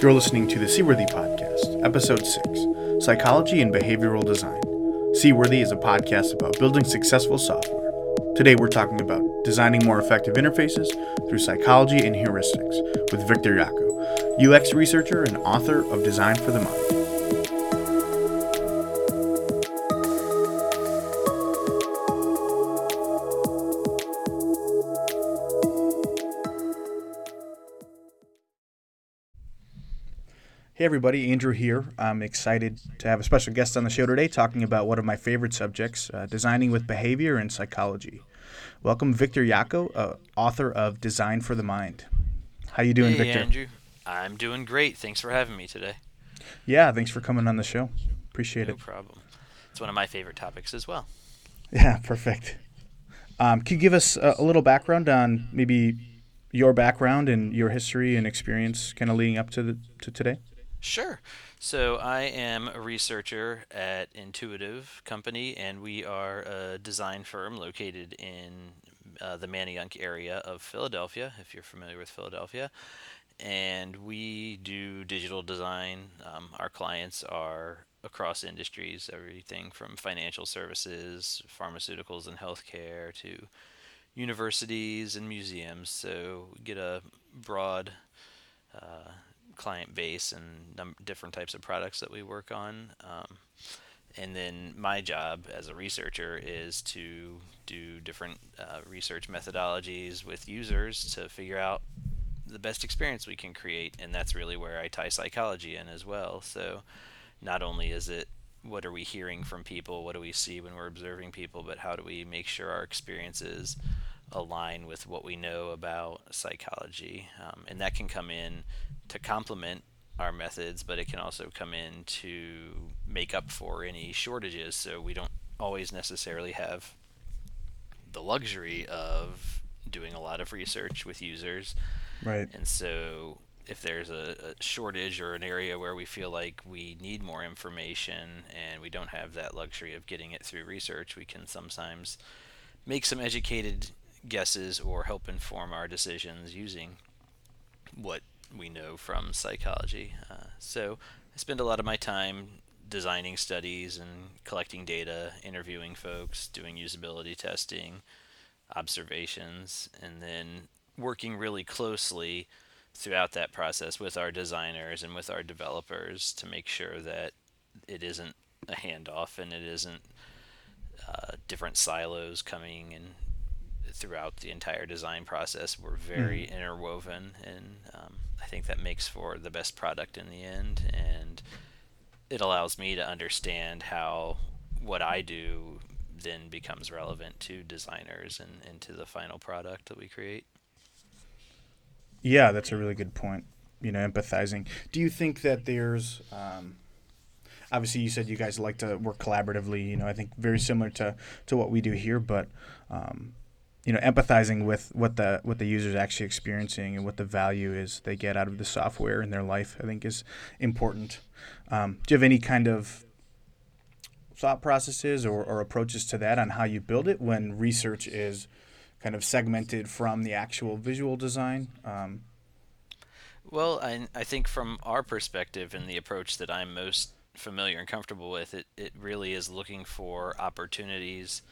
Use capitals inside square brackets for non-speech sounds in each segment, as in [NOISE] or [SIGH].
You're listening to the Seaworthy Podcast, Episode 6 Psychology and Behavioral Design. Seaworthy is a podcast about building successful software. Today we're talking about designing more effective interfaces through psychology and heuristics with Victor Yocco, UX researcher and author of Design for the Mind. Hey everybody, Andrew here. I'm excited to have a special guest on the show today talking about one of my favorite subjects, uh, designing with behavior and psychology. Welcome Victor Yocco, uh, author of Design for the Mind. How you doing, hey, Victor? Andrew. I'm doing great. Thanks for having me today. Yeah, thanks for coming on the show. Appreciate no it. No problem. It's one of my favorite topics as well. Yeah, [LAUGHS] perfect. Um, can you give us a, a little background on maybe your background and your history and experience kind of leading up to the, to today? Sure. So I am a researcher at Intuitive Company, and we are a design firm located in uh, the Manayunk area of Philadelphia, if you're familiar with Philadelphia. And we do digital design. Um, our clients are across industries, everything from financial services, pharmaceuticals, and healthcare to universities and museums. So we get a broad uh, client base and num- different types of products that we work on. Um, and then my job as a researcher is to do different uh, research methodologies with users to figure out the best experience we can create. And that's really where I tie psychology in as well. So not only is it what are we hearing from people, what do we see when we're observing people, but how do we make sure our experiences align with what we know about psychology. Um, and that can come in to complement our methods, but it can also come in to make up for any shortages. So we don't always necessarily have the luxury of doing a lot of research with users. Right. And so if there's a, a, shortage or an area where we feel like we need more information and we don't have that luxury of getting it through research, we can sometimes make some educated guesses or help inform our decisions using what we know from psychology. Uh, so I spend a lot of my time designing studies and collecting data, interviewing folks, doing usability testing, observations, and then working really closely throughout that process with our designers and with our developers to make sure that it isn't a handoff and it isn't uh, different silos coming and throughout the entire design process. We're very mm. interwoven, and um, I think that makes for the best product in the end. And it allows me to understand how what I do then becomes relevant to designers and, and to the final product that we create. Yeah, that's a really good point. You know, empathizing. Do you think that there's um, obviously you said you guys like to work collaboratively you know i think very similar to to what we do here but um, you know empathizing with what the what the user is actually experiencing and what the value is they get out of the software in their life i think is important. Um, do you have any kind of thought processes or, or approaches to that on how you build it when research is kind of segmented from the actual visual design? Um, well I, I think from our perspective and the approach that i'm most familiar and comfortable with it, it really is looking for opportunities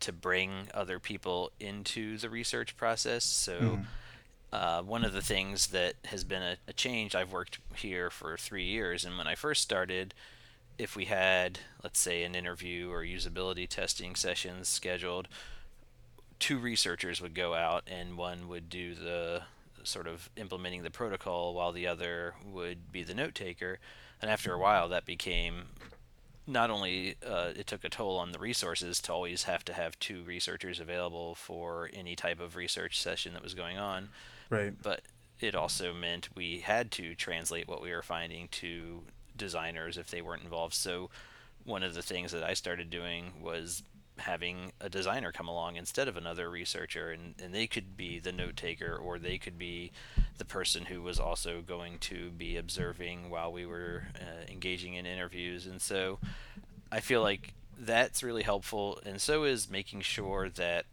to bring other people into the research process. So, mm-hmm. uh, one of the things that has been a, a, change, I've worked here for three years, and when I first started, if we had, let's say, an interview or usability testing sessions scheduled, two researchers would go out and one would do the sort of implementing the protocol while the other would be the note taker. And after a while, that became not only uh, it took a toll on the resources to always have to have two researchers available for any type of research session that was going on, right? But it also meant we had to translate what we were finding to designers if they weren't involved. So one of the things that I started doing was having a designer come along instead of another researcher and, and they could be the note taker or they could be the person who was also going to be observing while we were uh, engaging in interviews. And so i feel like that's really helpful and so is making sure that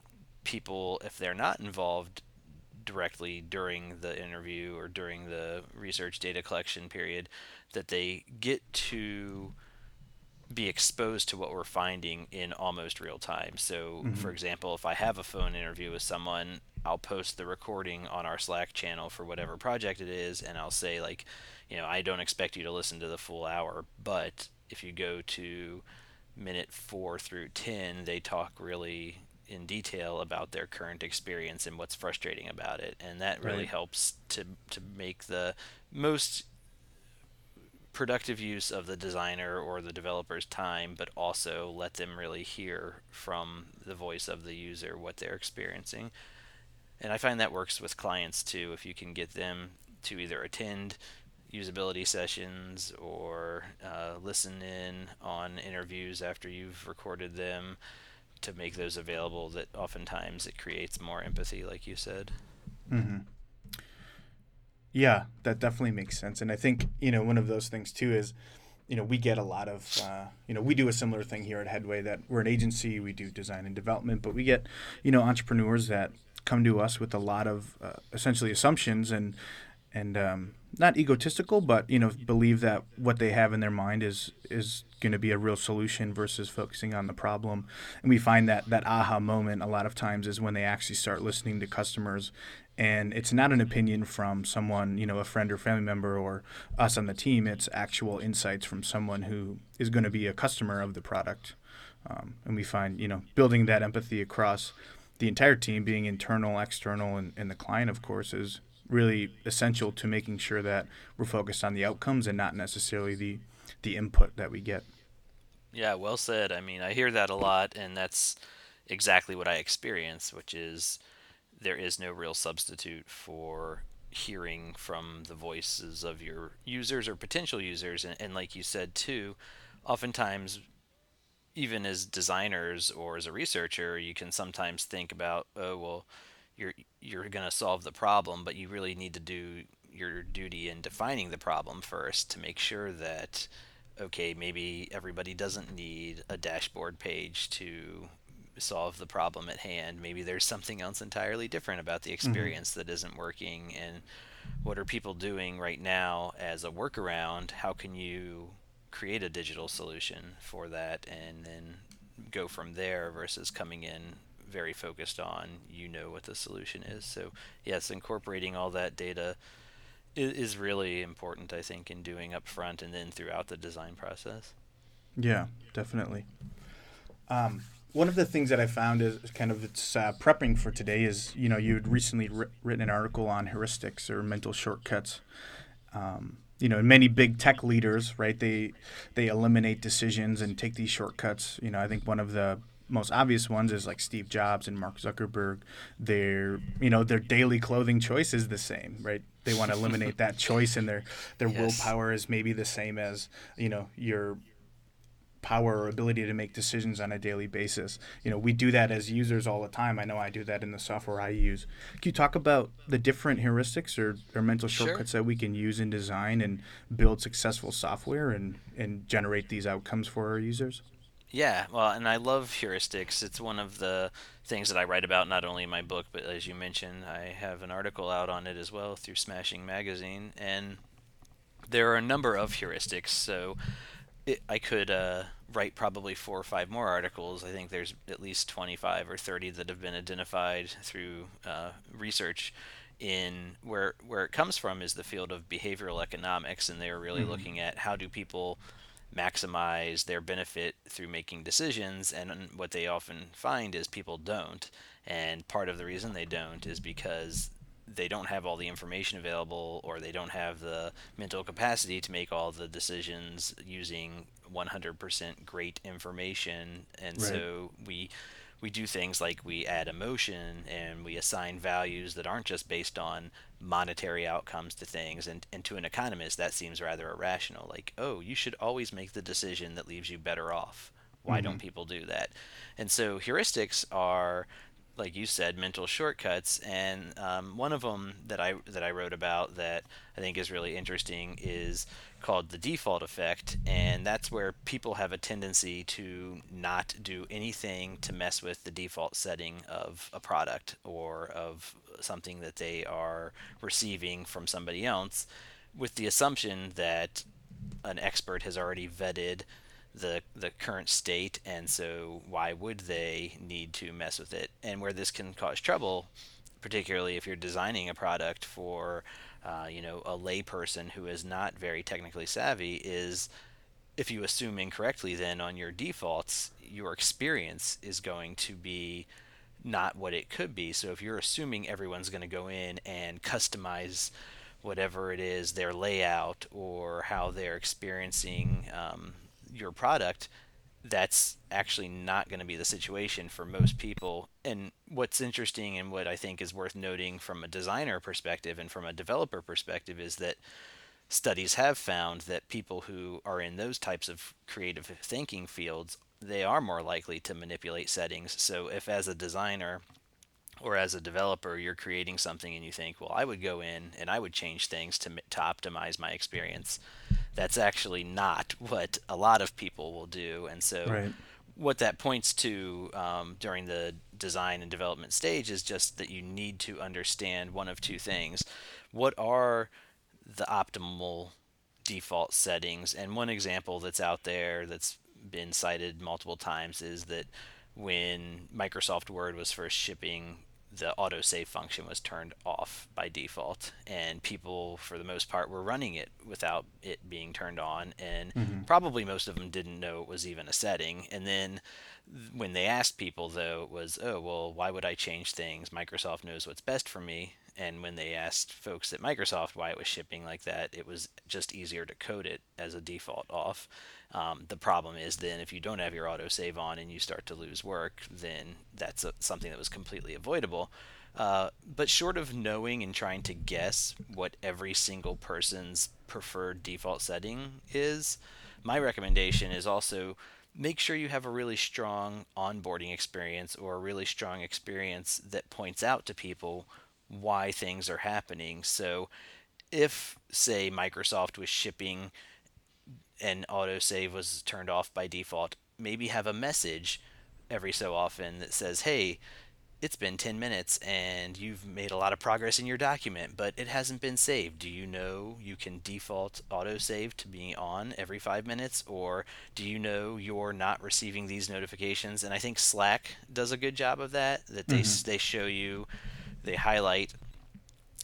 people if they're not involved directly during the interview or during the research data collection period that they get to be exposed to what we're finding in almost real time. So, mm-hmm. for example, if I have a phone interview with someone, I'll post the recording on our Slack channel for whatever project it is, and I'll say, like, you know, I don't expect you to listen to the full hour, but if you go to minute four through 10, they talk really in detail about their current experience and what's frustrating about it. And that really right. helps to, to make the most productive use of the designer or the developer's time, but also let them really hear from the voice of the user what they're experiencing. And I find that works with clients too. If you can get them to either attend usability sessions or uh, listen in on interviews after you've recorded them to make those available, that oftentimes it creates more empathy, like you said. Mm-hmm. Yeah, that definitely makes sense. And I think, you know, one of those things too is, you know, we get a lot of, uh, you know, we do a similar thing here at Headway that we're an agency, we do design and development, but we get, you know, entrepreneurs that come to us with a lot of uh, essentially assumptions and, and um, not egotistical, but you know, believe that what they have in their mind is is going to be a real solution versus focusing on the problem. And we find that that aha moment a lot of times is when they actually start listening to customers and it's not an opinion from someone you know a friend or family member or us on the team. It's actual insights from someone who is going to be a customer of the product. Um, and we find you know building that empathy across the entire team being internal external and, and the client of course is really essential to making sure that we're focused on the outcomes and not necessarily the the input that we get. Yeah well said. I mean i hear that a lot and that's exactly what i experience which is there is no real substitute for hearing from the voices of your users or potential users. And, and like you said too oftentimes even as designers or as a researcher you can sometimes think about oh well you're you're going to solve the problem but you really need to do your duty in defining the problem first to make sure that okay maybe everybody doesn't need a dashboard page to solve the problem at hand. Maybe there's something else entirely different about the mm-hmm. experience mm-hmm. that isn't working. And what are people doing right now as a workaround? How can you create a digital solution for that and then go from there versus coming in very focused on you know what the solution is. So, yes, incorporating all that data is, is really important, I think, in doing upfront and then throughout the design process. Yeah, definitely. Um, one of the things that I found is kind of it's uh, prepping for today is you know you had recently ri- written an article on heuristics or mental shortcuts. Um, you know, many big tech leaders, right? They they eliminate decisions and take these shortcuts. You know, I think one of the most obvious ones is like Steve Jobs and Mark Zuckerberg. Their you know their daily clothing choice is the same, right? They want to eliminate that [LAUGHS] choice, and their their yes. willpower is maybe the same as you know your power or ability to make decisions on a daily basis. You know, we do that as users all the time. I know I do that in the software I use. Can you talk about the different heuristics or, or mental shortcuts sure. that we can use in design and build successful software and, and generate these outcomes for our users? Yeah, well, and I love heuristics. It's one of the things that I write about not only in my book, but as you mentioned, I have an article out on it as well through Smashing Magazine. And there are a number of heuristics. So it, I could uh, write probably four or five more articles. I think there's at least 25 or 30 that have been identified through uh, research in where where it comes from is the field of behavioral economics, and they're really mm-hmm. looking at how do people maximize their benefit through making decisions, and what they often find is people don't. And part of the reason they don't is because they don't have all the information available or they don't have the mental capacity to make all the decisions using 100% great information and right. so we we do things like we add emotion and we assign values that aren't just based on monetary outcomes to things and, and to an economist that seems rather irrational like oh you should always make the decision that leaves you better off why mm-hmm. don't people do that and so heuristics are like you said, mental shortcuts, and um, one of them that I that I wrote about that I think is really interesting is called the default effect, and that's where people have a tendency to not do anything to mess with the default setting of a product or of something that they are receiving from somebody else, with the assumption that an expert has already vetted the the current state, and so why would they need to mess with it? And where this can cause trouble, particularly if you're designing a product for uh, you know a layperson who is not very technically savvy, is if you assume incorrectly then on your defaults, your experience is going to be not what it could be. So if you're assuming everyone's going to go in and customize whatever it is, their layout or how they're experiencing um, your product, that's actually not going to be the situation for most people. And what's interesting and what I think is worth noting from a designer perspective and from a developer perspective is that studies have found that people who are in those types of creative thinking fields they are more likely to manipulate settings. So if as a designer or as a developer you're creating something and you think, well, I would go in and I would change things to to optimize my experience that's actually not what a lot of people will do. And so, right. what that points to um, during the design and development stage is just that you need to understand one of two things. What are the optimal default settings? And one example that's out there that's been cited multiple times is that when Microsoft Word was first shipping the autosave function was turned off by default and people for the most part were running it without it being turned on and mm-hmm. probably most of them didn't know it was even a setting. And then when they asked people though it was oh well why would i change things? Microsoft knows what's best for me. And when they asked folks at microsoft why it was shipping like that it was just easier to code it as a default off um, the problem is then if you don't have your autosave on and you start to lose work, then that's a, something that was completely avoidable. Uh, but short of knowing and trying to guess what every single person's preferred default setting is, my recommendation is also make sure you have a really strong onboarding experience or a really strong experience that points out to people why things are happening. So if, say, Microsoft was shipping and autosave was turned off by default, maybe have a message every so often that says, hey, it's been 10 minutes and you've made a lot of progress in your document, but it hasn't been saved. Do you know you can default autosave to being on every five minutes? Or do you know you're not receiving these notifications? And I think Slack does a good job of that, that they, mm-hmm. they show you, they highlight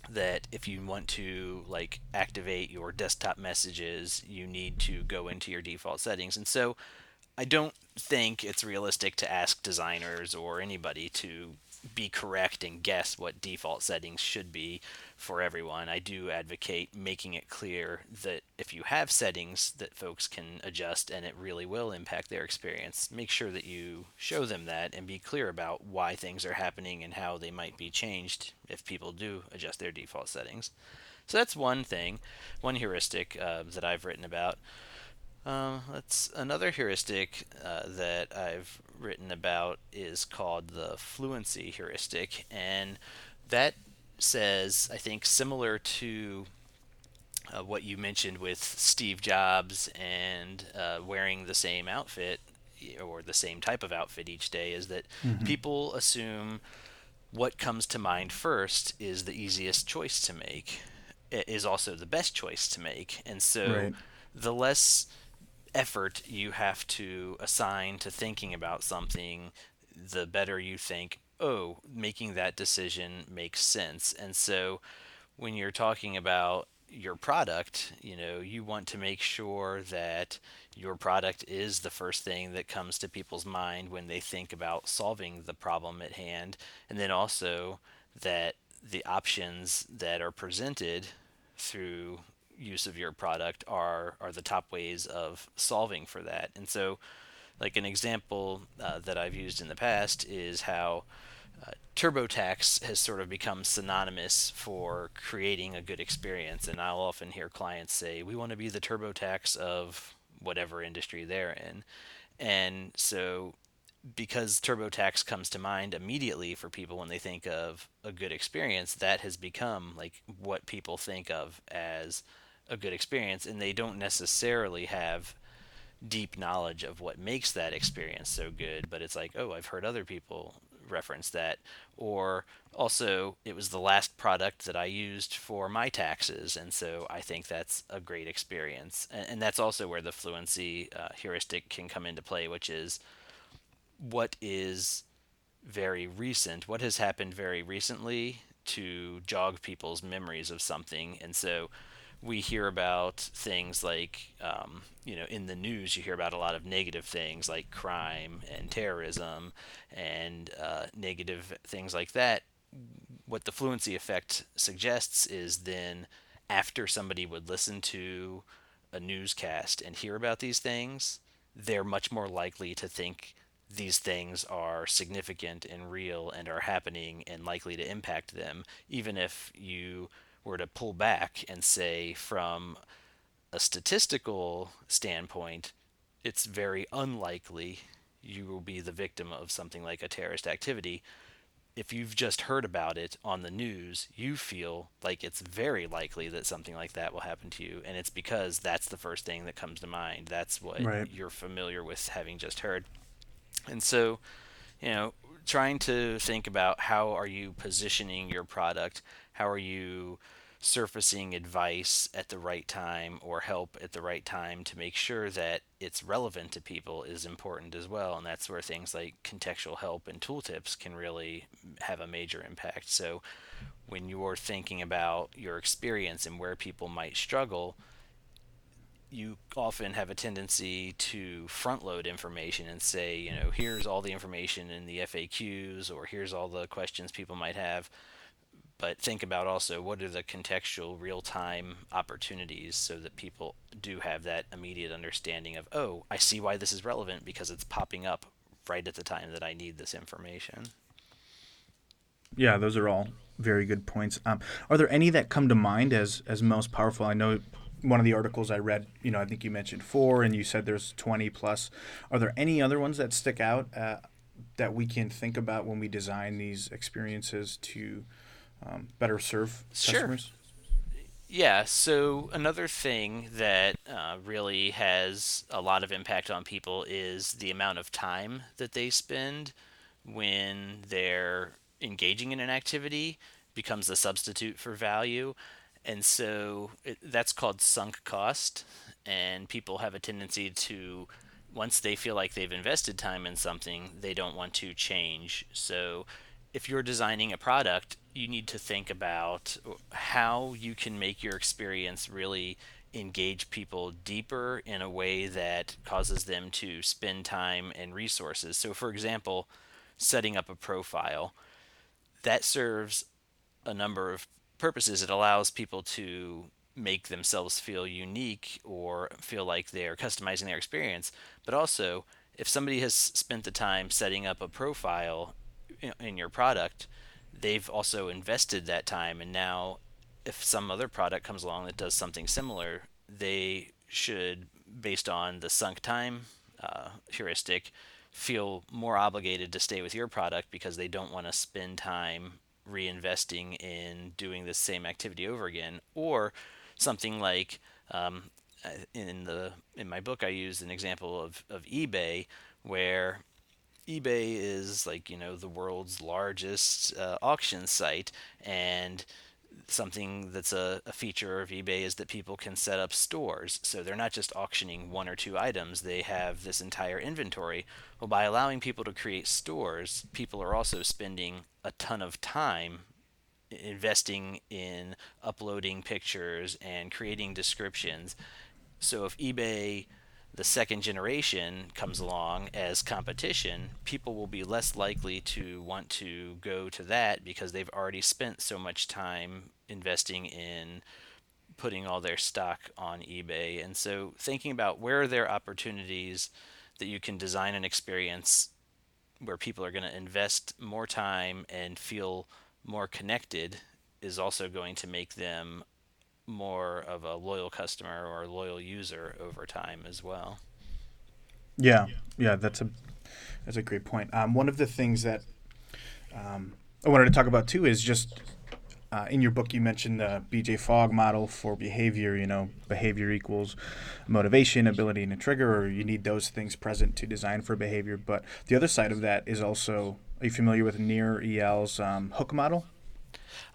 that if you want to like activate your desktop messages, you need to go into your default settings. And so I don't think it's realistic to ask designers or anybody to be correct and guess what default settings should be for everyone. I do advocate making it clear that if you have settings that folks can adjust and it really will impact their experience, make sure that you show them that and be clear about why things are happening and how they might be changed if people do adjust their default settings. So that's one thing, one heuristic uh, that I've written about. That's another heuristic uh, that I've written about is called the fluency heuristic, and that says I think similar to uh, what you mentioned with Steve Jobs and uh, wearing the same outfit or the same type of outfit each day is that mm-hmm. people assume what comes to mind first is the easiest choice to make is also the best choice to make and so right. the less effort you have to assign to thinking about something, the better you think, oh, making that decision makes sense. And so when you're talking about your product, you know, you want to make sure that your product is the first thing that comes to people's mind when they think about solving the problem at hand. And then also that the options that are presented through use of your product are are the top ways of solving for that. And so, like an example uh, that I've used in the past is how uh, TurboTax has sort of become synonymous for creating a good experience. And I'll often hear clients say, "We want to be the TurboTax of whatever industry they're in," and so because TurboTax comes to mind immediately for people when they think of a good experience, that has become like what people think of as a good experience, and they don't necessarily have deep knowledge of what makes that experience so good. But it's like, oh, I've heard other people reference that, or also it was the last product that I used for my taxes, and so I think that's a great experience. And, and that's also where the fluency uh, heuristic can come into play, which is what is very recent, what has happened very recently to jog people's memories of something. And so we hear about things like, um, you know, in the news, you hear about a lot of negative things like crime and terrorism and uh, negative things like that. What the fluency effect suggests is then after somebody would listen to a newscast and hear about these things, they're much more likely to think these things are significant and real and are happening and likely to impact them, even if you were to pull back and say, from a statistical standpoint, it's very unlikely you will be the victim of something like a terrorist activity. If you've just heard about it on the news, you feel like it's very likely that something like that will happen to you. And it's because that's the first thing that comes to mind. That's what right. you're familiar with having just heard. And so, you know, trying to think about how are you positioning your product? How are you surfacing advice at the right time or help at the right time to make sure that it's relevant to people is important as well. And that's where things like contextual help and tooltips can really have a major impact. So when you're thinking about your experience and where people might struggle, you often have a tendency to front load information and say, you know, here's all the information in the FAQs or here's all the questions people might have. But think about also what are the contextual real time opportunities so that people do have that immediate understanding of, oh, I see why this is relevant because it's popping up right at the time that I need this information. Yeah, those are all very good points. Um, are there any that come to mind as as most powerful? I know one of the articles I read, you know, I think you mentioned four, and you said there's 20 plus. Are there any other ones that stick out uh, that we can think about when we design these experiences to um, better serve customers? Sure. Yeah, so another thing that uh, really has a lot of impact on people is the amount of time that they spend when they're engaging in an activity becomes a substitute for value and so it, that's called sunk cost and people have a tendency to once they feel like they've invested time in something they don't want to change so if you're designing a product you need to think about how you can make your experience really engage people deeper in a way that causes them to spend time and resources. So for example setting up a profile. That serves a number of purposes, it allows people to make themselves feel unique or feel like they're customizing their experience. But also, if somebody has spent the time setting up a profile in your product, they've also invested that time. And now, if some other product comes along that does something similar, they should, based on the sunk time uh, heuristic, feel more obligated to stay with your product because they don't want to spend time reinvesting in doing the same activity over again, or something like um, in the in my book I use an example of, of eBay where eBay is like you know the world's largest uh, auction site and something that's a, a, feature of eBay is that people can set up stores. So they're not just auctioning one or two items, they have this entire inventory. Well, by allowing people to create stores, people are also spending a ton of time investing in uploading pictures and creating descriptions. So if eBay the second generation comes along as competition, people will be less likely to want to go to that because they've already spent so much time investing in putting all their stock on eBay. And so thinking about where are there opportunities that you can design an experience where people are going to invest more time and feel more connected is also going to make them more of a loyal customer or a loyal user over time as well. Yeah, yeah, that's a that's a great point. Um, one of the things that um, I wanted to talk about too is just uh, in your book you mentioned the BJ Fogg model for behavior. You know, behavior equals motivation, ability, and a trigger, or you need those things present to design for behavior. But the other side of that is also. Are you familiar with Nir Eyal's um, hook model?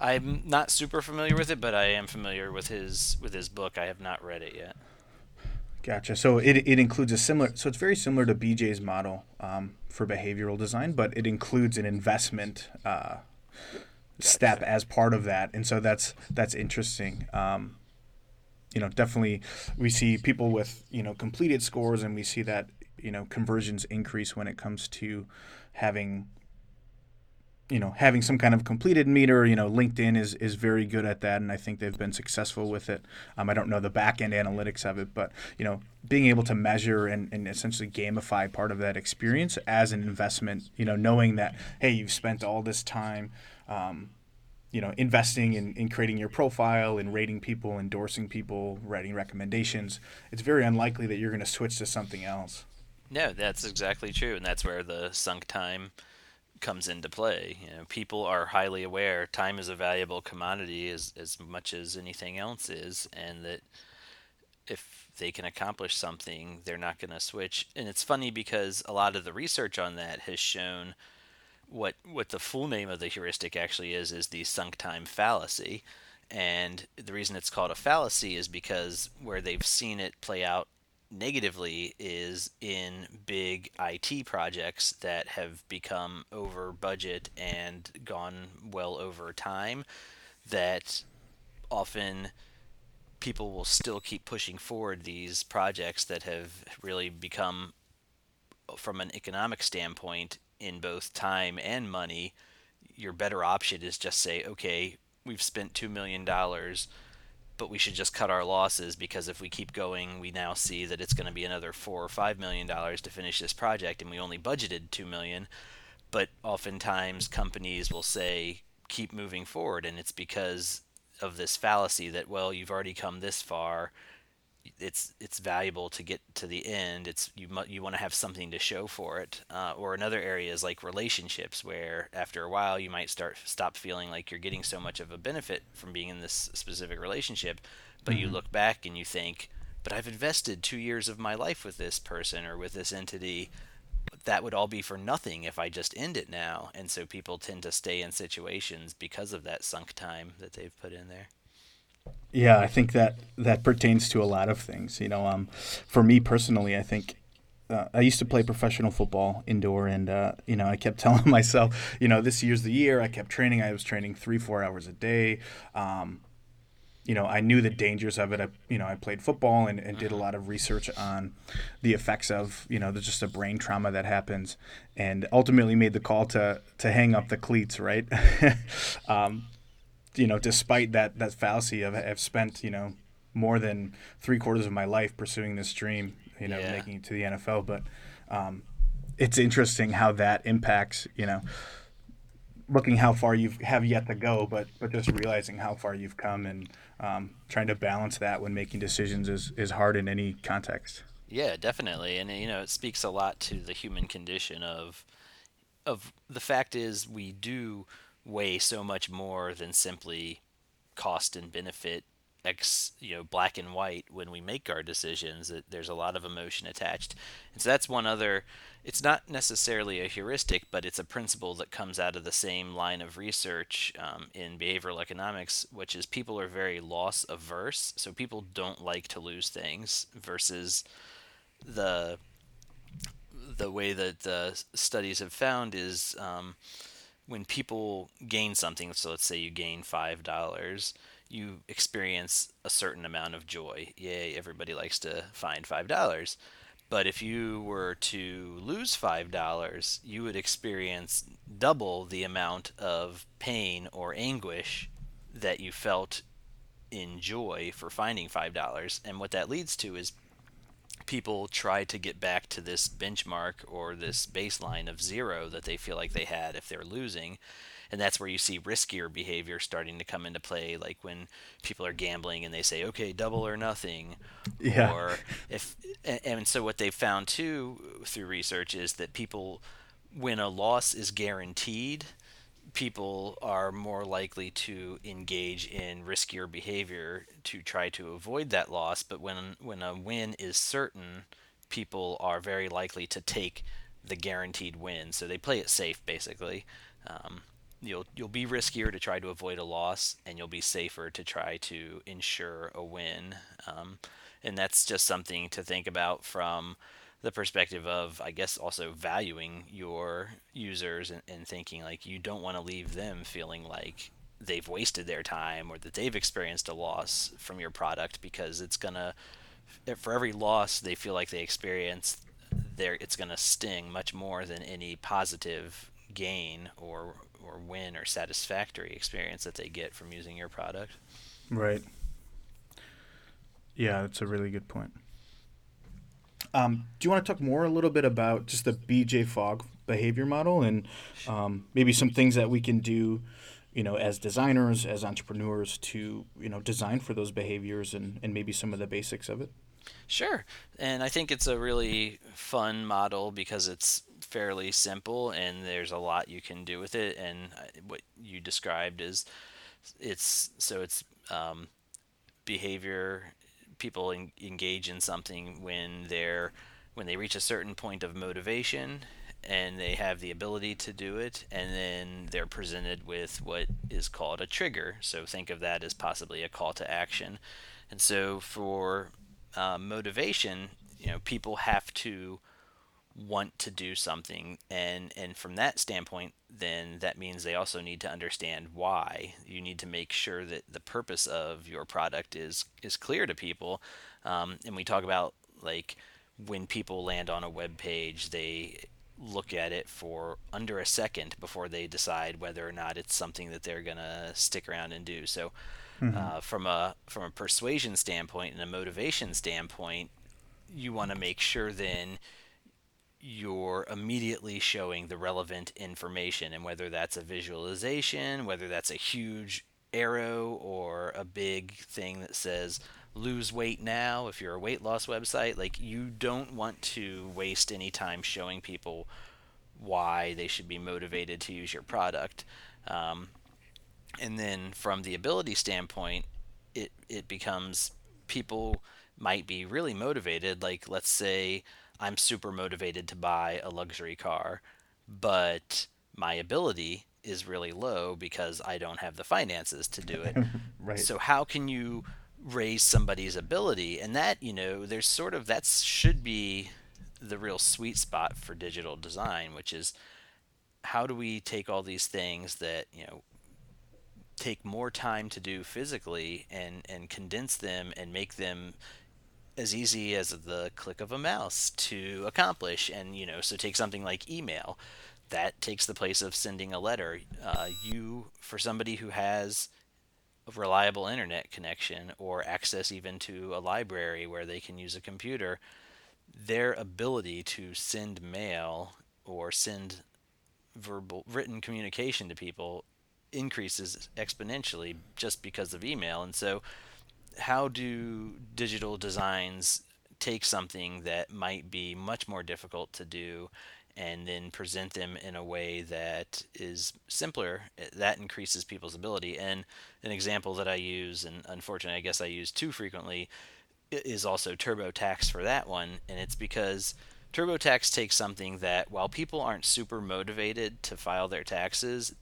I'm not super familiar with it, but I am familiar with his with his book. I have not read it yet. Gotcha. So it, it includes a similar, so it's very similar to BJ's model um, for behavioral design, but it includes an investment uh, step as part of that, and so that's that's interesting. Um, you know, definitely we see people with you know completed scores, and we see that you know conversions increase when it comes to having you know having some kind of completed meter you know linkedin is is very good at that and i think they've been successful with it. Um, i don't know the back end analytics of it but you know being able to measure and, and essentially gamify part of that experience as an investment you know knowing that hey you've spent all this time um, you know investing in, in creating your profile and rating people endorsing people writing recommendations it's very unlikely that you're going to switch to something else. No that's exactly true and that's where the sunk time comes into play. You know, people are highly aware time is a valuable commodity as as much as anything else is, and that if they can accomplish something, they're not going to switch. And it's funny because a lot of the research on that has shown what what the full name of the heuristic actually is is the sunk time fallacy. And the reason it's called a fallacy is because where they've seen it play out negatively is in big IT projects that have become over budget and gone well over time that often people will still keep pushing forward these projects that have really become from an economic standpoint in both time and money your better option is just say okay we've spent 2 million dollars but we should just cut our losses because if we keep going, we now see that it's going to be another four or five million dollars to finish this project, and we only budgeted two million. But oftentimes, companies will say, "Keep moving forward," and it's because of this fallacy that well, you've already come this far it's it's valuable to get to the end. It's you you want to have something to show for it. Uh, or another area is like relationships, where after a while you might start stop feeling like you're getting so much of a benefit from being in this specific relationship, but mm-hmm. you look back and you think, but I've invested two years of my life with this person or with this entity. That would all be for nothing if I just end it now. And so people tend to stay in situations because of that sunk time that they've put in there. Yeah, I think that that pertains to a lot of things. You know, um, for me personally, I think uh, I used to play professional football indoor, and uh, you know, I kept [LAUGHS] telling myself, you know, this year's the year. I kept training. I was training three, four hours a day. Um, you know, I knew the dangers of it. I, you know, I played football and, and did a lot of research on the effects of, you know, the, just a brain trauma that happens, and ultimately made the call to to hang up the cleats, right? [LAUGHS] um, you know, despite that that fallacy, I've, I've spent you know more than three quarters of my life pursuing this dream, you know, yeah. making it to the NFL. But um, it's interesting how that impacts, you know, looking how far you have yet to go, but but just realizing how far you've come and um, trying to balance that when making decisions is is hard in any context. Yeah, definitely, and you know, it speaks a lot to the human condition of of the fact is we do weigh so much more than simply cost and benefit X, you know, black and white when we make our decisions. That there's a lot of emotion attached, and so that's one other. It's not necessarily a heuristic, but it's a principle that comes out of the same line of research um, in behavioral economics, which is people are very loss averse. So people don't like to lose things versus the the way that the studies have found is. Um, when people gain something, so let's say you gain five dollars, you experience a certain amount of joy. Yay! Everybody likes to find five dollars. But if you were to lose five dollars, you would experience double the amount of pain or anguish that you felt in joy for finding five dollars. And what that leads to is people try to get back to this benchmark or this baseline of zero that they feel like they had if they're losing and that's where you see riskier behavior starting to come into play like when people are gambling and they say okay double or nothing yeah. or if and, and so what they've found too through research is that people when a loss is guaranteed people are more likely to engage in riskier behavior to try to avoid that loss but when when a win is certain people are very likely to take the guaranteed win so they play it safe basically um, you'll you'll be riskier to try to avoid a loss, and you'll be safer to try to ensure a win. Um, and that's just something to think about from the perspective of, I guess, also valuing your users and, and thinking like you don't want to leave them feeling like they've wasted their time or that they've experienced a loss from your product because it's gonna eh, for every loss they feel like they experience there it's gonna sting much more than any positive gain or or win or satisfactory experience that they get from using your product. Right. Yeah, that's a really good point. Um, do you want to talk more a little bit about just the BJ Fogg behavior model and um, maybe some things that we can do, you know, as designers, as entrepreneurs to, you know, design for those behaviors and, and maybe some of the basics of it? Sure. And I think it's a really fun model because it's fairly simple and there's a lot you can do with it. And what you described is it's so it's um, behavior. People en- engage in something when they're when they reach a certain point of motivation and they have the ability to do it, and then they're presented with what is called a trigger. So think of that as possibly a call to action. And so for uh, motivation, you know, people have to want to do something and and from that standpoint then that means they also need to understand why. You need to make sure that the purpose of your product is is clear to people. Um, and we talk about like when people land on a web page they look at it for under a second before they decide whether or not it's something that they're going to stick around and do. So Mm-hmm. Uh, from a from a persuasion standpoint and a motivation standpoint, you want to make sure then you're immediately showing the relevant information, and whether that's a visualization, whether that's a huge arrow or a big thing that says lose weight now if you're a weight loss website like you don't want to waste any time showing people why they should be motivated to use your product um, and then from the ability standpoint, it it becomes people might be really motivated. Like let's say I'm super motivated to buy a luxury car, but my ability is really low because I don't have the finances to do it. [LAUGHS] right. So how can you raise somebody's ability? And that, you know, there's sort of that should be the real sweet spot for digital design, which is how do we take all these things that, you know, take more time to do physically and and condense them and make them as easy as the click of a mouse to accomplish. And you know so take something like email. That takes the place of sending a letter. Uh, you for somebody who has a reliable internet connection or access even to a library where they can use a computer their ability to send mail or send verbal written communication to people increases exponentially just because of email. And so, how do digital designs take something that might be much more difficult to do and then present them in a way that is simpler eh, that increases people's ability? And an example that i use and unfortunately i guess i use too frequently is also turbotax for that one. And it's because turbotax takes something that while people aren't super motivated to file their taxes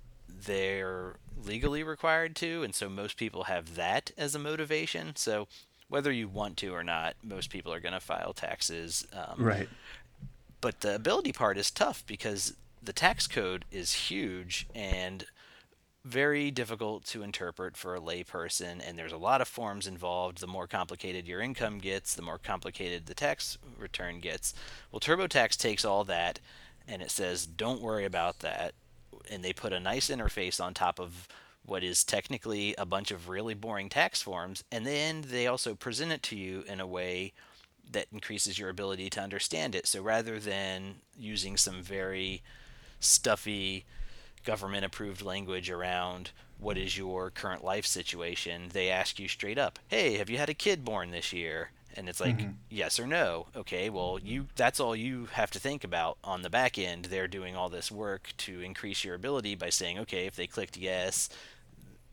they're legally required to, and so most people have that as a motivation. So whether you want to or not, most people are going to file taxes. Um, right. But the ability part is tough because the tax code is huge and very difficult to interpret for a layperson, and there's a lot of forms involved. The more complicated your income gets, the more complicated the tax return gets. Well, TurboTax takes all that and it says, don't worry about that and they put a nice interface on top of what is technically a bunch of really boring tax forms, and then they also present it to you in a way that increases your ability to understand it. So rather than using some very stuffy government approved language around what is your current life situation, they ask you straight up, "Hey, have you had a kid born this year?" And it's like, mm-hmm. "Yes or no." Okay, well, you that's all you have to think about on the back end. They're doing all this work to increase your ability by saying, "Okay, if they clicked yes,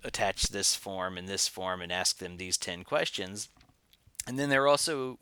attach this form and this form and ask them these 10 questions." And then they're also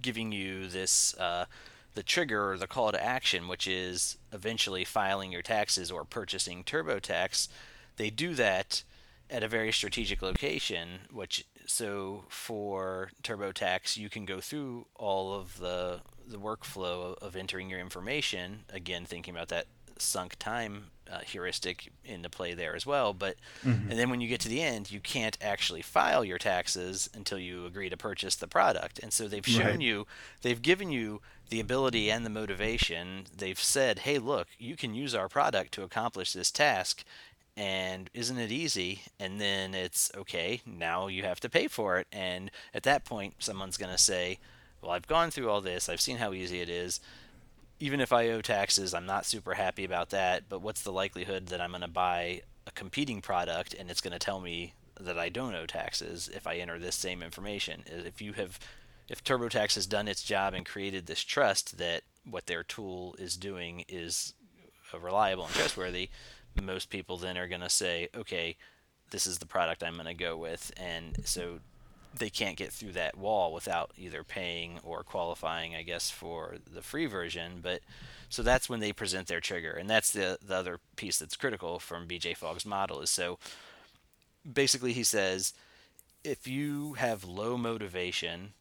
giving you this uh, the trigger or the call to action, which is eventually filing your taxes or purchasing TurboTax. They do that at a very strategic location, which so for TurboTax you can go through all of the the workflow of entering your information. Again, thinking about that sunk time uh, heuristic into play there as well. But mm-hmm. and then when you get to the end, you can't actually file your taxes until you agree to purchase the product. And so they've shown right. you, they've given you the ability and the motivation. They've said, "Hey, look, you can use our product to accomplish this task." And isn't it easy? And then it's okay, now you have to pay for it. And at that point, someone's going to say, Well, I've gone through all this, I've seen how easy it is even if I owe taxes, I'm not super happy about that. But what's the likelihood that I'm going to buy a competing product and it's going to tell me that I don't owe taxes if I enter this same information? If you have, if TurboTax has done its job and created this trust that what their tool is doing is uh, reliable and trustworthy, most people then are going to say, okay, this is the product I'm going to go with. And so they can't get through that wall without either paying or qualifying, I guess, for the free version. But so that's when they present their trigger, and that's the the other piece that's critical from BJ Fogg's model is so basically he says if you have low motivation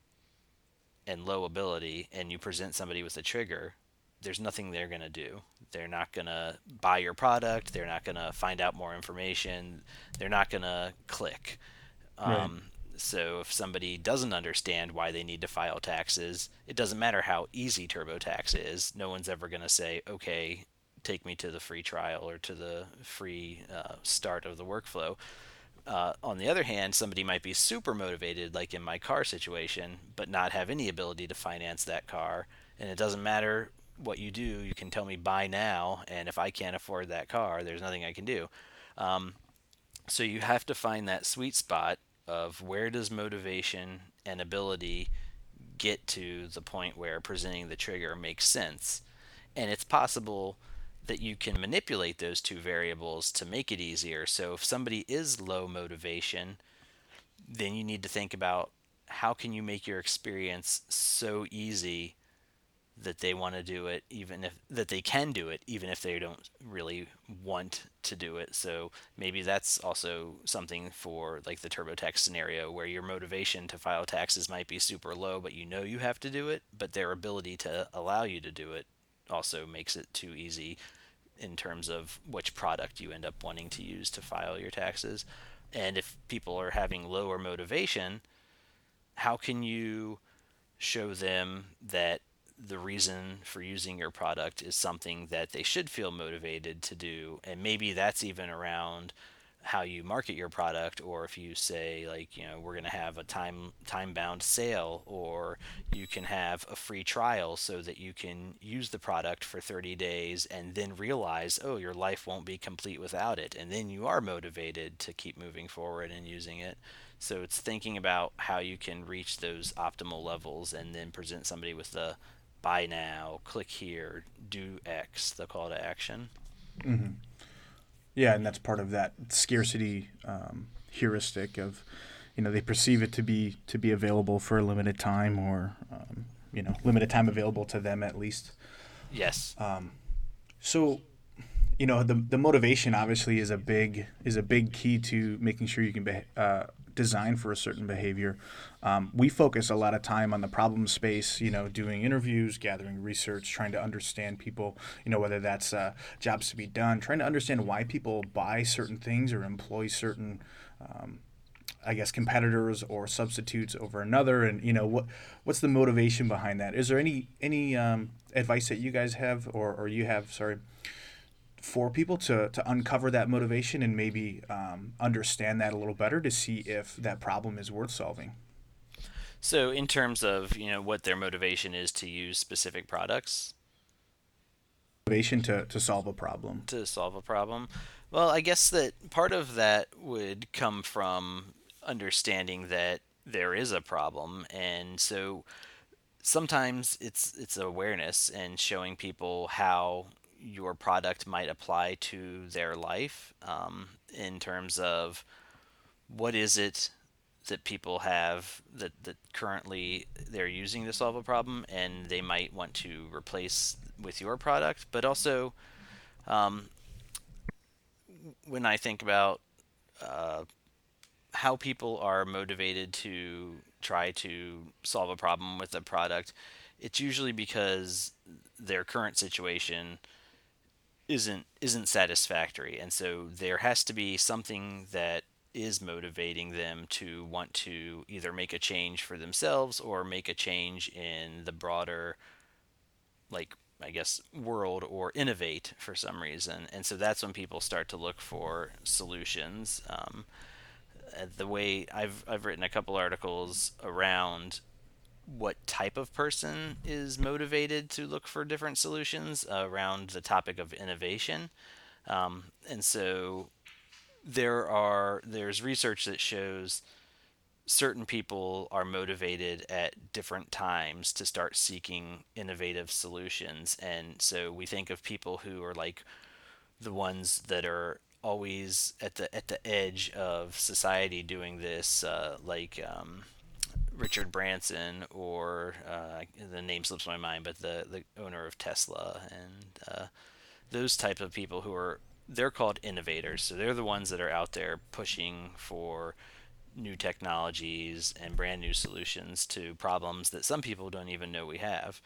and low ability and you present somebody with a trigger there's nothing they're going to do they're not going to buy your product they're not going to find out more information they're not going to click um, so if somebody doesn't understand why they need to file taxes, it doesn't matter how easy TurboTax is. No one's ever going to say, "Okay, take me to the free trial or to the free uh, start of the workflow." Uh, on the other hand, somebody might be super motivated, like in my car situation, but not have any ability to finance that car. And it doesn't matter what you do, you can tell me buy now, and if I can't afford that car, there's nothing I can do. Um, so you have to find that sweet spot of where does motivation and ability get to the point where presenting the trigger makes sense. And it's possible that you can manipulate those two variables to make it easier. So if somebody is low motivation, then you need to think about how can you make your experience so easy that they want to do it even if that they can do it even if they don't really want to do it. So maybe that's also something for like the turbotax scenario where your motivation to file taxes might be super low but you know you have to do it but their ability to allow you to do it also makes it too easy in terms of which product you end up wanting to use to file your taxes. And if people are having lower motivation how can you show them that the reason for using your product is something that they should feel motivated to do. And maybe that's even around how you market your product or if you say like you know we're going to have a time time bound sale or you can have a free trial so that you can use the product for 30 days and then realize oh your life won't be complete without it. And then you are motivated to keep moving forward and using it. So it's thinking about how you can reach those optimal levels and then present somebody with the buy now, click here, do X, the call to action. Mm-hmm. Yeah, and that's part of that scarcity um, heuristic of, you know, they perceive it to be to be available for a limited time or, um, you know, limited time available to them at least. Yes. Um, so, you know, the the motivation obviously is a big is a big key to making sure you can be, uh, design for a certain behavior. Um, we focus a lot of time on the problem space, you know, doing interviews, gathering research, trying to understand people, you know, whether that's uh, jobs to be done, trying to understand why people buy certain things or employ certain. Um, I guess competitors or substitutes over another, and you know what what's the motivation behind that? Is there any any um, advice that you guys have or, or you have? Sorry, for people to, to uncover that motivation and maybe um, understand that a little better to see if that problem is worth solving. So, in terms of you know what their motivation is to use specific products, Motivation to, to solve a problem. to solve a problem, well, I guess that part of that would come from understanding that there is a problem, and so sometimes it's it's awareness and showing people how your product might apply to their life um, in terms of what is it that people have that, that currently they're using to solve a problem and they might want to replace with your product. But also um, when i think about uh, how people are motivated to try to solve a problem with a product it's usually because their current situation isn't isn't satisfactory. And so there has to be something that is motivating them to want to either make a change for themselves or make a change in the broader like I guess world or innovate for some reason. And so that's when people start to look for solutions. Um, the way I've I've written a couple articles around what type of person is motivated to look for different solutions around the topic of innovation. Um, and so there are there's research that shows certain people are motivated at different times to start seeking innovative solutions and so we think of people who are like the ones that are always at the at the edge of society doing this uh, like um, Richard Branson or uh, the name slips my mind, but the the owner of Tesla and uh, those type of people who are they're called innovators. So they're the ones that are out there pushing for new technologies and brand new solutions to problems that some people don't even know we have.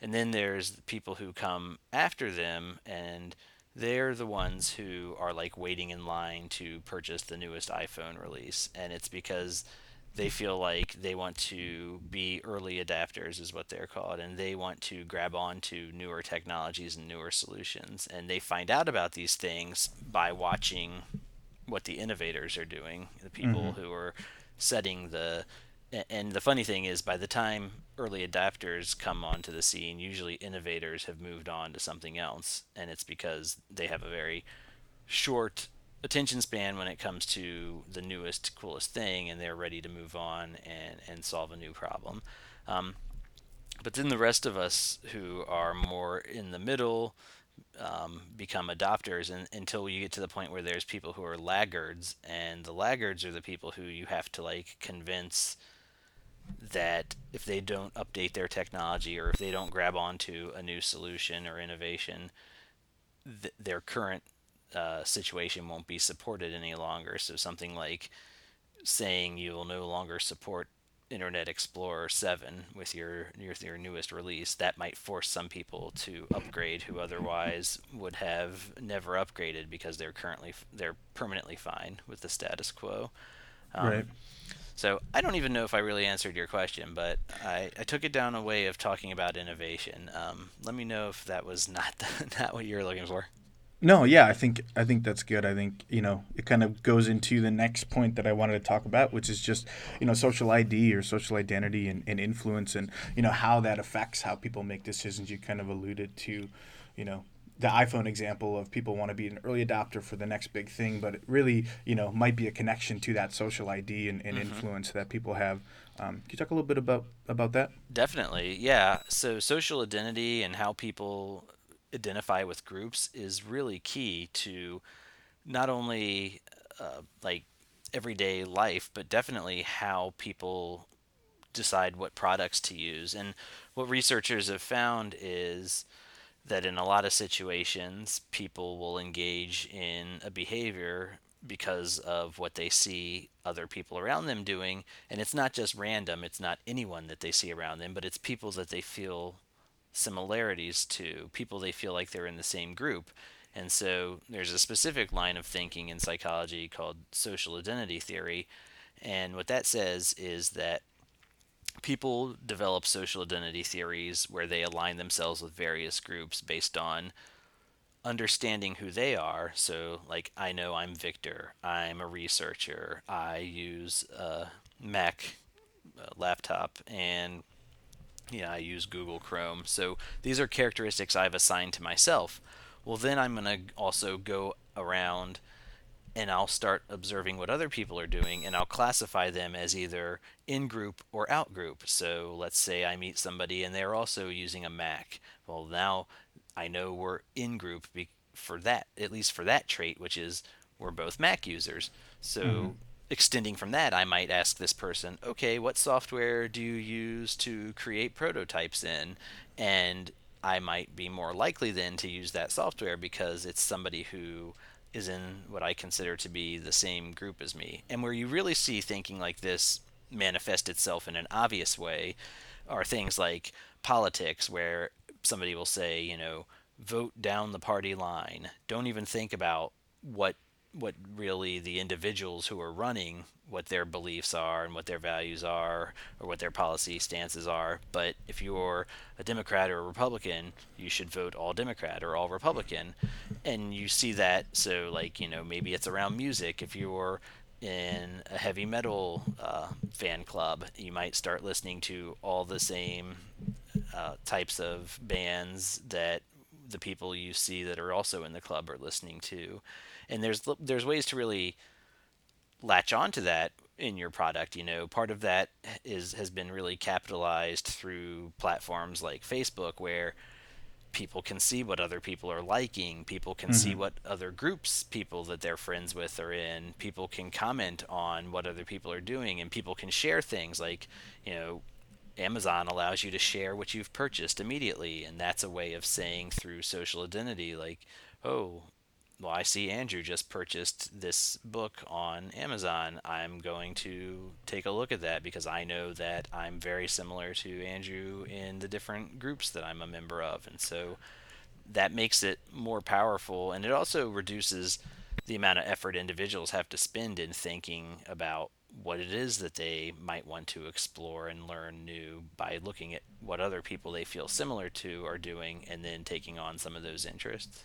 And then there's people who come after them and they're the ones who are like waiting in line to purchase the newest iPhone release and it's because they feel like they want to be early adapters is what they're called and they want to grab on to newer technologies and newer solutions and they find out about these things by watching what the innovators are doing the people mm-hmm. who are setting the and the funny thing is by the time early adapters come onto the scene usually innovators have moved on to something else and it's because they have a very short attention span when it comes to the newest, coolest thing, and they're ready to move on and, and solve a new problem. Um, but then the rest of us who are more in the middle um, become adopters and, until you get to the point where there's people who are laggards, and the laggards are the people who you have to like convince that if they don't update their technology or if they don't grab onto a new solution or innovation, th- their current uh, situation won't be supported any longer. So something like saying you will no longer support Internet Explorer 7 with your with your newest release, that might force some people to upgrade who otherwise would have never upgraded because they're currently they're permanently fine with the status quo. Um, right. So I don't even know if I really answered your question, but I, I took it down a way of talking about innovation. Um, let me know if that was not the, [LAUGHS] not what you're looking for. No, yeah, I think I think that's good. I think you know it kind of goes into the next point that I wanted to talk about, which is just you know social ID or social identity and, and influence, and you know how that affects how people make decisions. You kind of alluded to, you know, the iPhone example of people want to be an early adopter for the next big thing, but it really, you know, might be a connection to that social ID and, and mm-hmm. influence that people have. Um, can you talk a little bit about about that? Definitely, yeah. So social identity and how people identify with groups is really key to not only uh, like everyday life, but definitely how people decide what products to use. And what researchers have found is that in a lot of situations, people will engage in a behavior because of what they see other people around them doing. And it's not just random, it's not anyone that they see around them, but it's people that they feel similarities to people they feel like they're in the same group. And so there's a specific line of thinking in psychology called social identity theory. And what that says is that people develop social identity theories where they align themselves with various groups based on understanding who they are. So, like, I know I'm Victor, I'm a researcher, I use a Mac laptop and yeah, I use Google Chrome. So these are characteristics I've assigned to myself. Well, then I'm going to also go around and I'll start observing what other people are doing and I'll classify them as either in group or out group. So let's say I meet somebody and they're also using a Mac. Well, now I know we're in group for that, at least for that trait, which is we're both Mac users. So mm-hmm. Extending from that, I might ask this person, okay, what software do you use to create prototypes in? And I might be more likely then to use that software because it's somebody who is in what I consider to be the same group as me. And where you really see thinking like this manifest itself in an obvious way are things like politics, where somebody will say, you know, vote down the party line. Don't even think about what what really the individuals who are running what their beliefs are and what their values are or what their policy stances are. But if you're a Democrat or a Republican, you should vote all Democrat or all Republican. And you see that, so like, you know, maybe it's around music. If you're in a heavy metal uh, fan club, you might start listening to all the same uh, types of bands that the people you see that are also in the club are listening to. And there's there's ways to really latch onto that in your product. You know, part of that is has been really capitalized through platforms like Facebook, where people can see what other people are liking. People can mm-hmm. see what other groups people that they're friends with are in. People can comment on what other people are doing, and people can share things like, you know. Amazon allows you to share what you've purchased immediately, and that's a way of saying through social identity, like, oh, well, I see Andrew just purchased this book on Amazon. I'm going to take a look at that because I know that I'm very similar to Andrew in the different groups that I'm a member of. And so that makes it more powerful. And it also reduces the amount of effort individuals have to spend in thinking about what it is that they might want to explore and learn new by looking at what other people they feel similar to are doing and then taking on some of those interests.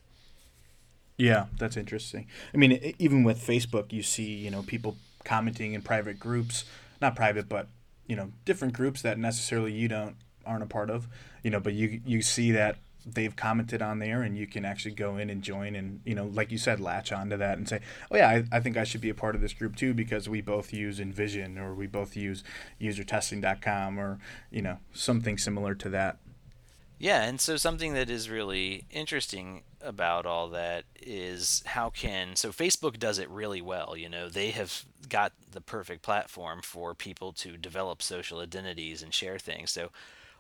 Yeah, um, that's interesting. I mean, even with Facebook, you see, you know, people commenting in private groups, not private, but you know, different groups that necessarily you don't aren't a part of, you know, but you you see that they've commented on there and you can actually go in and join and you know like you said latch onto that and say oh yeah I, I think i should be a part of this group too because we both use InVision or we both use usertesting.com or you know something similar to that yeah, and so something that is really interesting about all that is how can so Facebook does it really well, you know, they have got the perfect platform for people to develop social identities and share things. So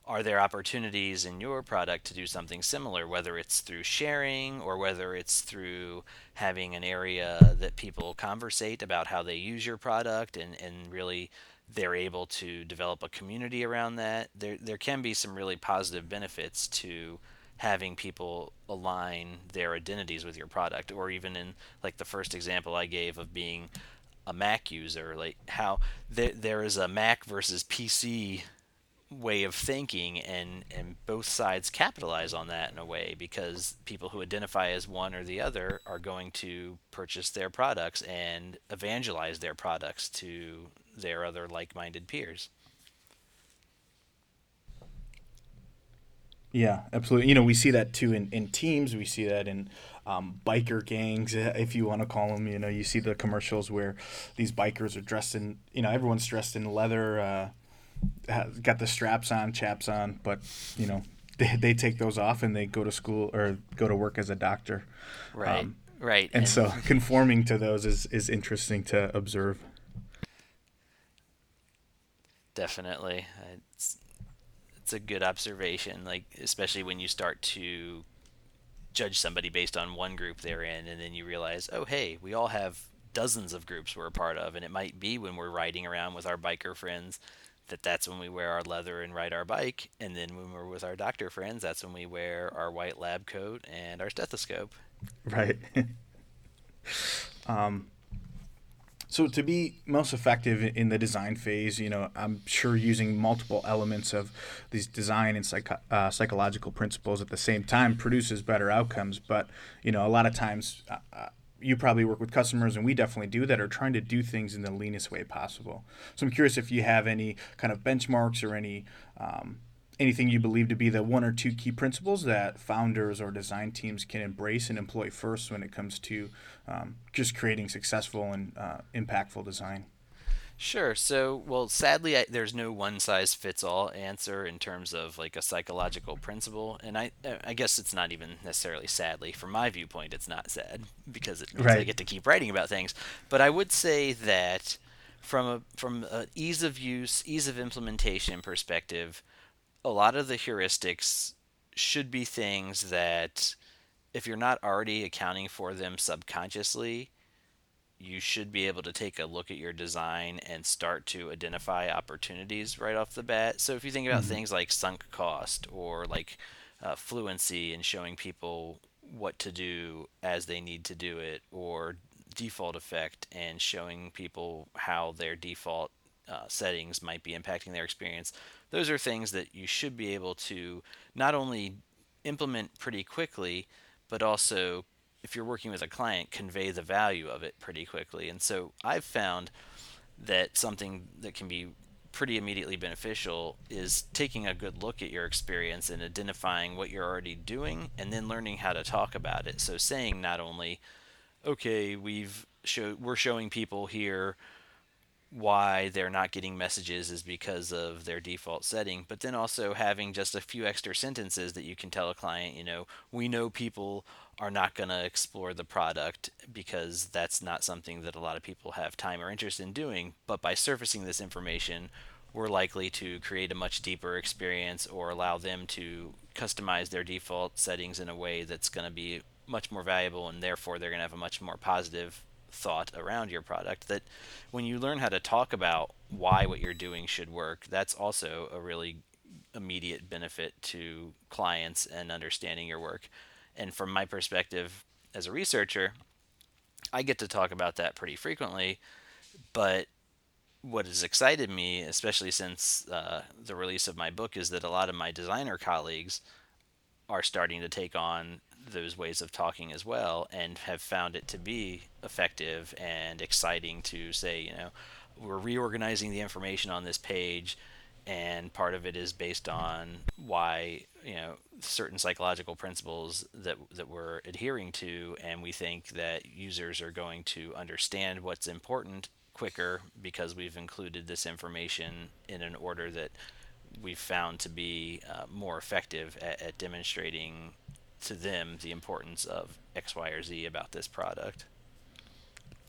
are there opportunities in your product to do something similar whether it's through sharing or whether it's through having an area that people conversate about how they use your product and, and really they're able to develop a community around that. There there can be some really positive benefits to having people align their identities with your product or even in like the first example I gave of being a Mac user like how there there is a Mac versus PC way of thinking and and both sides capitalize on that in a way because people who identify as one or the other are going to purchase their products and evangelize their products to their other like-minded peers. Yeah, absolutely. You know, we see that too in, in teams. We see that in um, biker gangs, [LAUGHS] if you want to call them. You know, you see the commercials where these bikers are dressed in, you know, everyone's dressed in leather, uh, got the straps on, chaps on, but, you know, [LAUGHS] they, they take those off and they go to school or go to work as a doctor. Right. Um, right. And, and so [LAUGHS] conforming to those is, is interesting to observe. Definitely, it's it's a good observation. Like especially when you start to judge somebody based on one group they're in, and then you realize, oh hey, we all have dozens of groups we're a part of, and it might be when we're riding around with our biker friends that that's when we wear our leather and ride our bike, and then when we're with our doctor friends, that's when we wear our white lab coat and our stethoscope. Right. [LAUGHS] um, so to be most effective in the design phase, you know, I'm sure using multiple elements of these design and psych- uh, psychological principles at the same time produces better outcomes. But you know, a lot of times uh, uh, you probably work with customers, and we definitely do that are trying to do things in the leanest way possible. So I'm curious if you have any kind of benchmarks or any um, anything you believe to be the one or two key principles that founders or design teams can embrace and employ first when it comes to um, just creating successful and uh, impactful design. Sure. So, well, sadly, I, there's no one size fits all answer in terms of like a psychological principle, and I, I guess it's not even necessarily sadly. From my viewpoint, it's not sad because it means right. I get to keep writing about things. But I would say that from a from an ease of use, ease of implementation perspective, a lot of the heuristics should be things that, if you're not already accounting for them subconsciously, you should be able to take a look at your design and start to identify opportunities right off the bat. So if you think about mm-hmm. things like sunk cost or like uh, fluency and showing people what to do as they need to do it, or default effect and showing people how their default uh, settings might be impacting their experience, those are things that you should be able to not only implement pretty quickly, but also if you're working with a client, convey the value of it pretty quickly. And so I've found that something that can be pretty immediately beneficial is taking a good look at your experience and identifying what you're already doing and then learning how to talk about it. So saying not only, okay, we've show we're showing people here why they're not getting messages is because of their default setting, but then also having just a few extra sentences that you can tell a client, you know, we know people are not going to explore the product because that's not something that a lot of people have time or interest in doing, but by surfacing this information, we're likely to create a much deeper experience or allow them to customize their default settings in a way that's going to be much more valuable and therefore they're going to have a much more positive thought around your product that when you learn how to talk about why what you're doing should work that's also a really immediate benefit to clients and understanding your work. And from my perspective as a researcher i get to talk about that pretty frequently but what has excited me especially since uh, the release of my book is that a lot of my designer colleagues are starting to take on those ways of talking as well and have found it to be effective and exciting to say, you know, we're reorganizing the information on this page and part of it is based on why you know certain psychological principles that that we're adhering to. And we think that users are going to understand what's important quicker because we've included this information in an order that we've found to be uh, more effective at, at demonstrating to them the importance of X, Y, or Z about this product.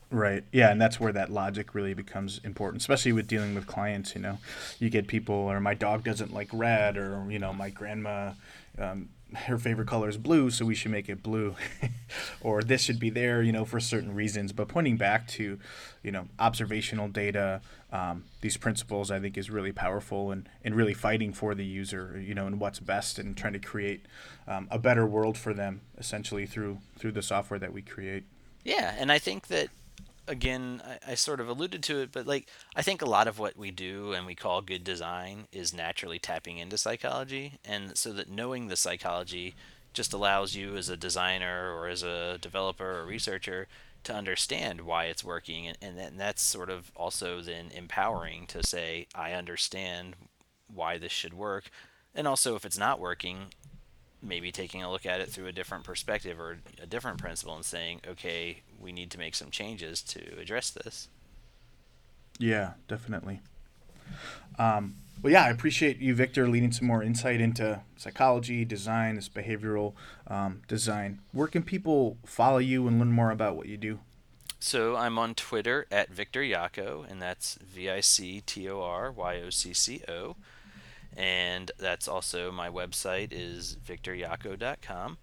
Right. Yeah, and that's where that logic really becomes important, especially with dealing with clients. You know, you get people, or my dog doesn't like red, or you know, my grandma um, her favorite color is blue, so we should make it blue, [LAUGHS] or this should be there, you know, for certain reasons. But pointing back to, you know, observational data, um, these principles, I think, is really powerful and, and really fighting for the user, you know, and what's best and trying to create um, a better world for them, essentially through through the software that we create. Yeah, and I think that again, I, I, sort of alluded to it, but like I think a lot of what we do and we call good design is naturally tapping into psychology, and so that knowing the psychology just allows you as a designer or as a developer or researcher to understand why it's working, and, and, and that's sort of also then empowering to say I understand why this should work, and also if it's not working, maybe taking a look at it through a different perspective or a different principle and saying, okay, we need to make some changes to address this. Yeah, definitely. Um, well, yeah, I appreciate you, Victor, leading some more insight into psychology, design, this behavioral um, design. Where can people follow you and learn more about what you do? So I'm on Twitter at Victor Yocco, and that's V I C T O R Y O C C O and that's also my website is victoryocco.com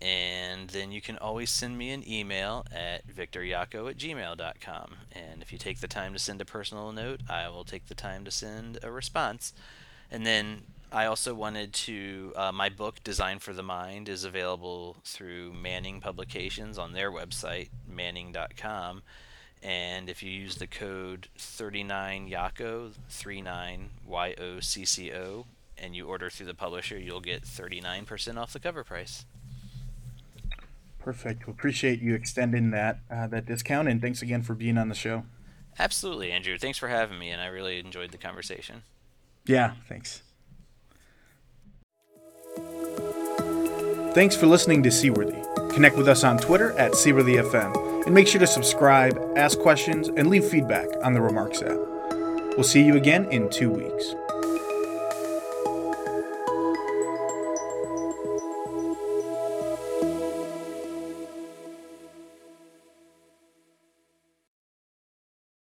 and then you can always send me an email at victoryocco at gmail.com and if you take the time to send a personal note i will take the time to send a response. And then i also wanted to uh, my book design for the mind is available through manning publications on their website manning.com and if you use the code 39YOCCO, 39YOCCO, and you order through the publisher, you'll get 39% off the cover price. Perfect. We appreciate you extending that uh, that discount, and thanks again for being on the show. Absolutely, Andrew. Thanks for having me, and I really enjoyed the conversation. Yeah, thanks. Thanks for listening to Seaworthy. Connect with us on Twitter at SeaworthyFM, and make sure to subscribe, ask questions, and leave feedback on the Remarks app. We'll see you again in two weeks.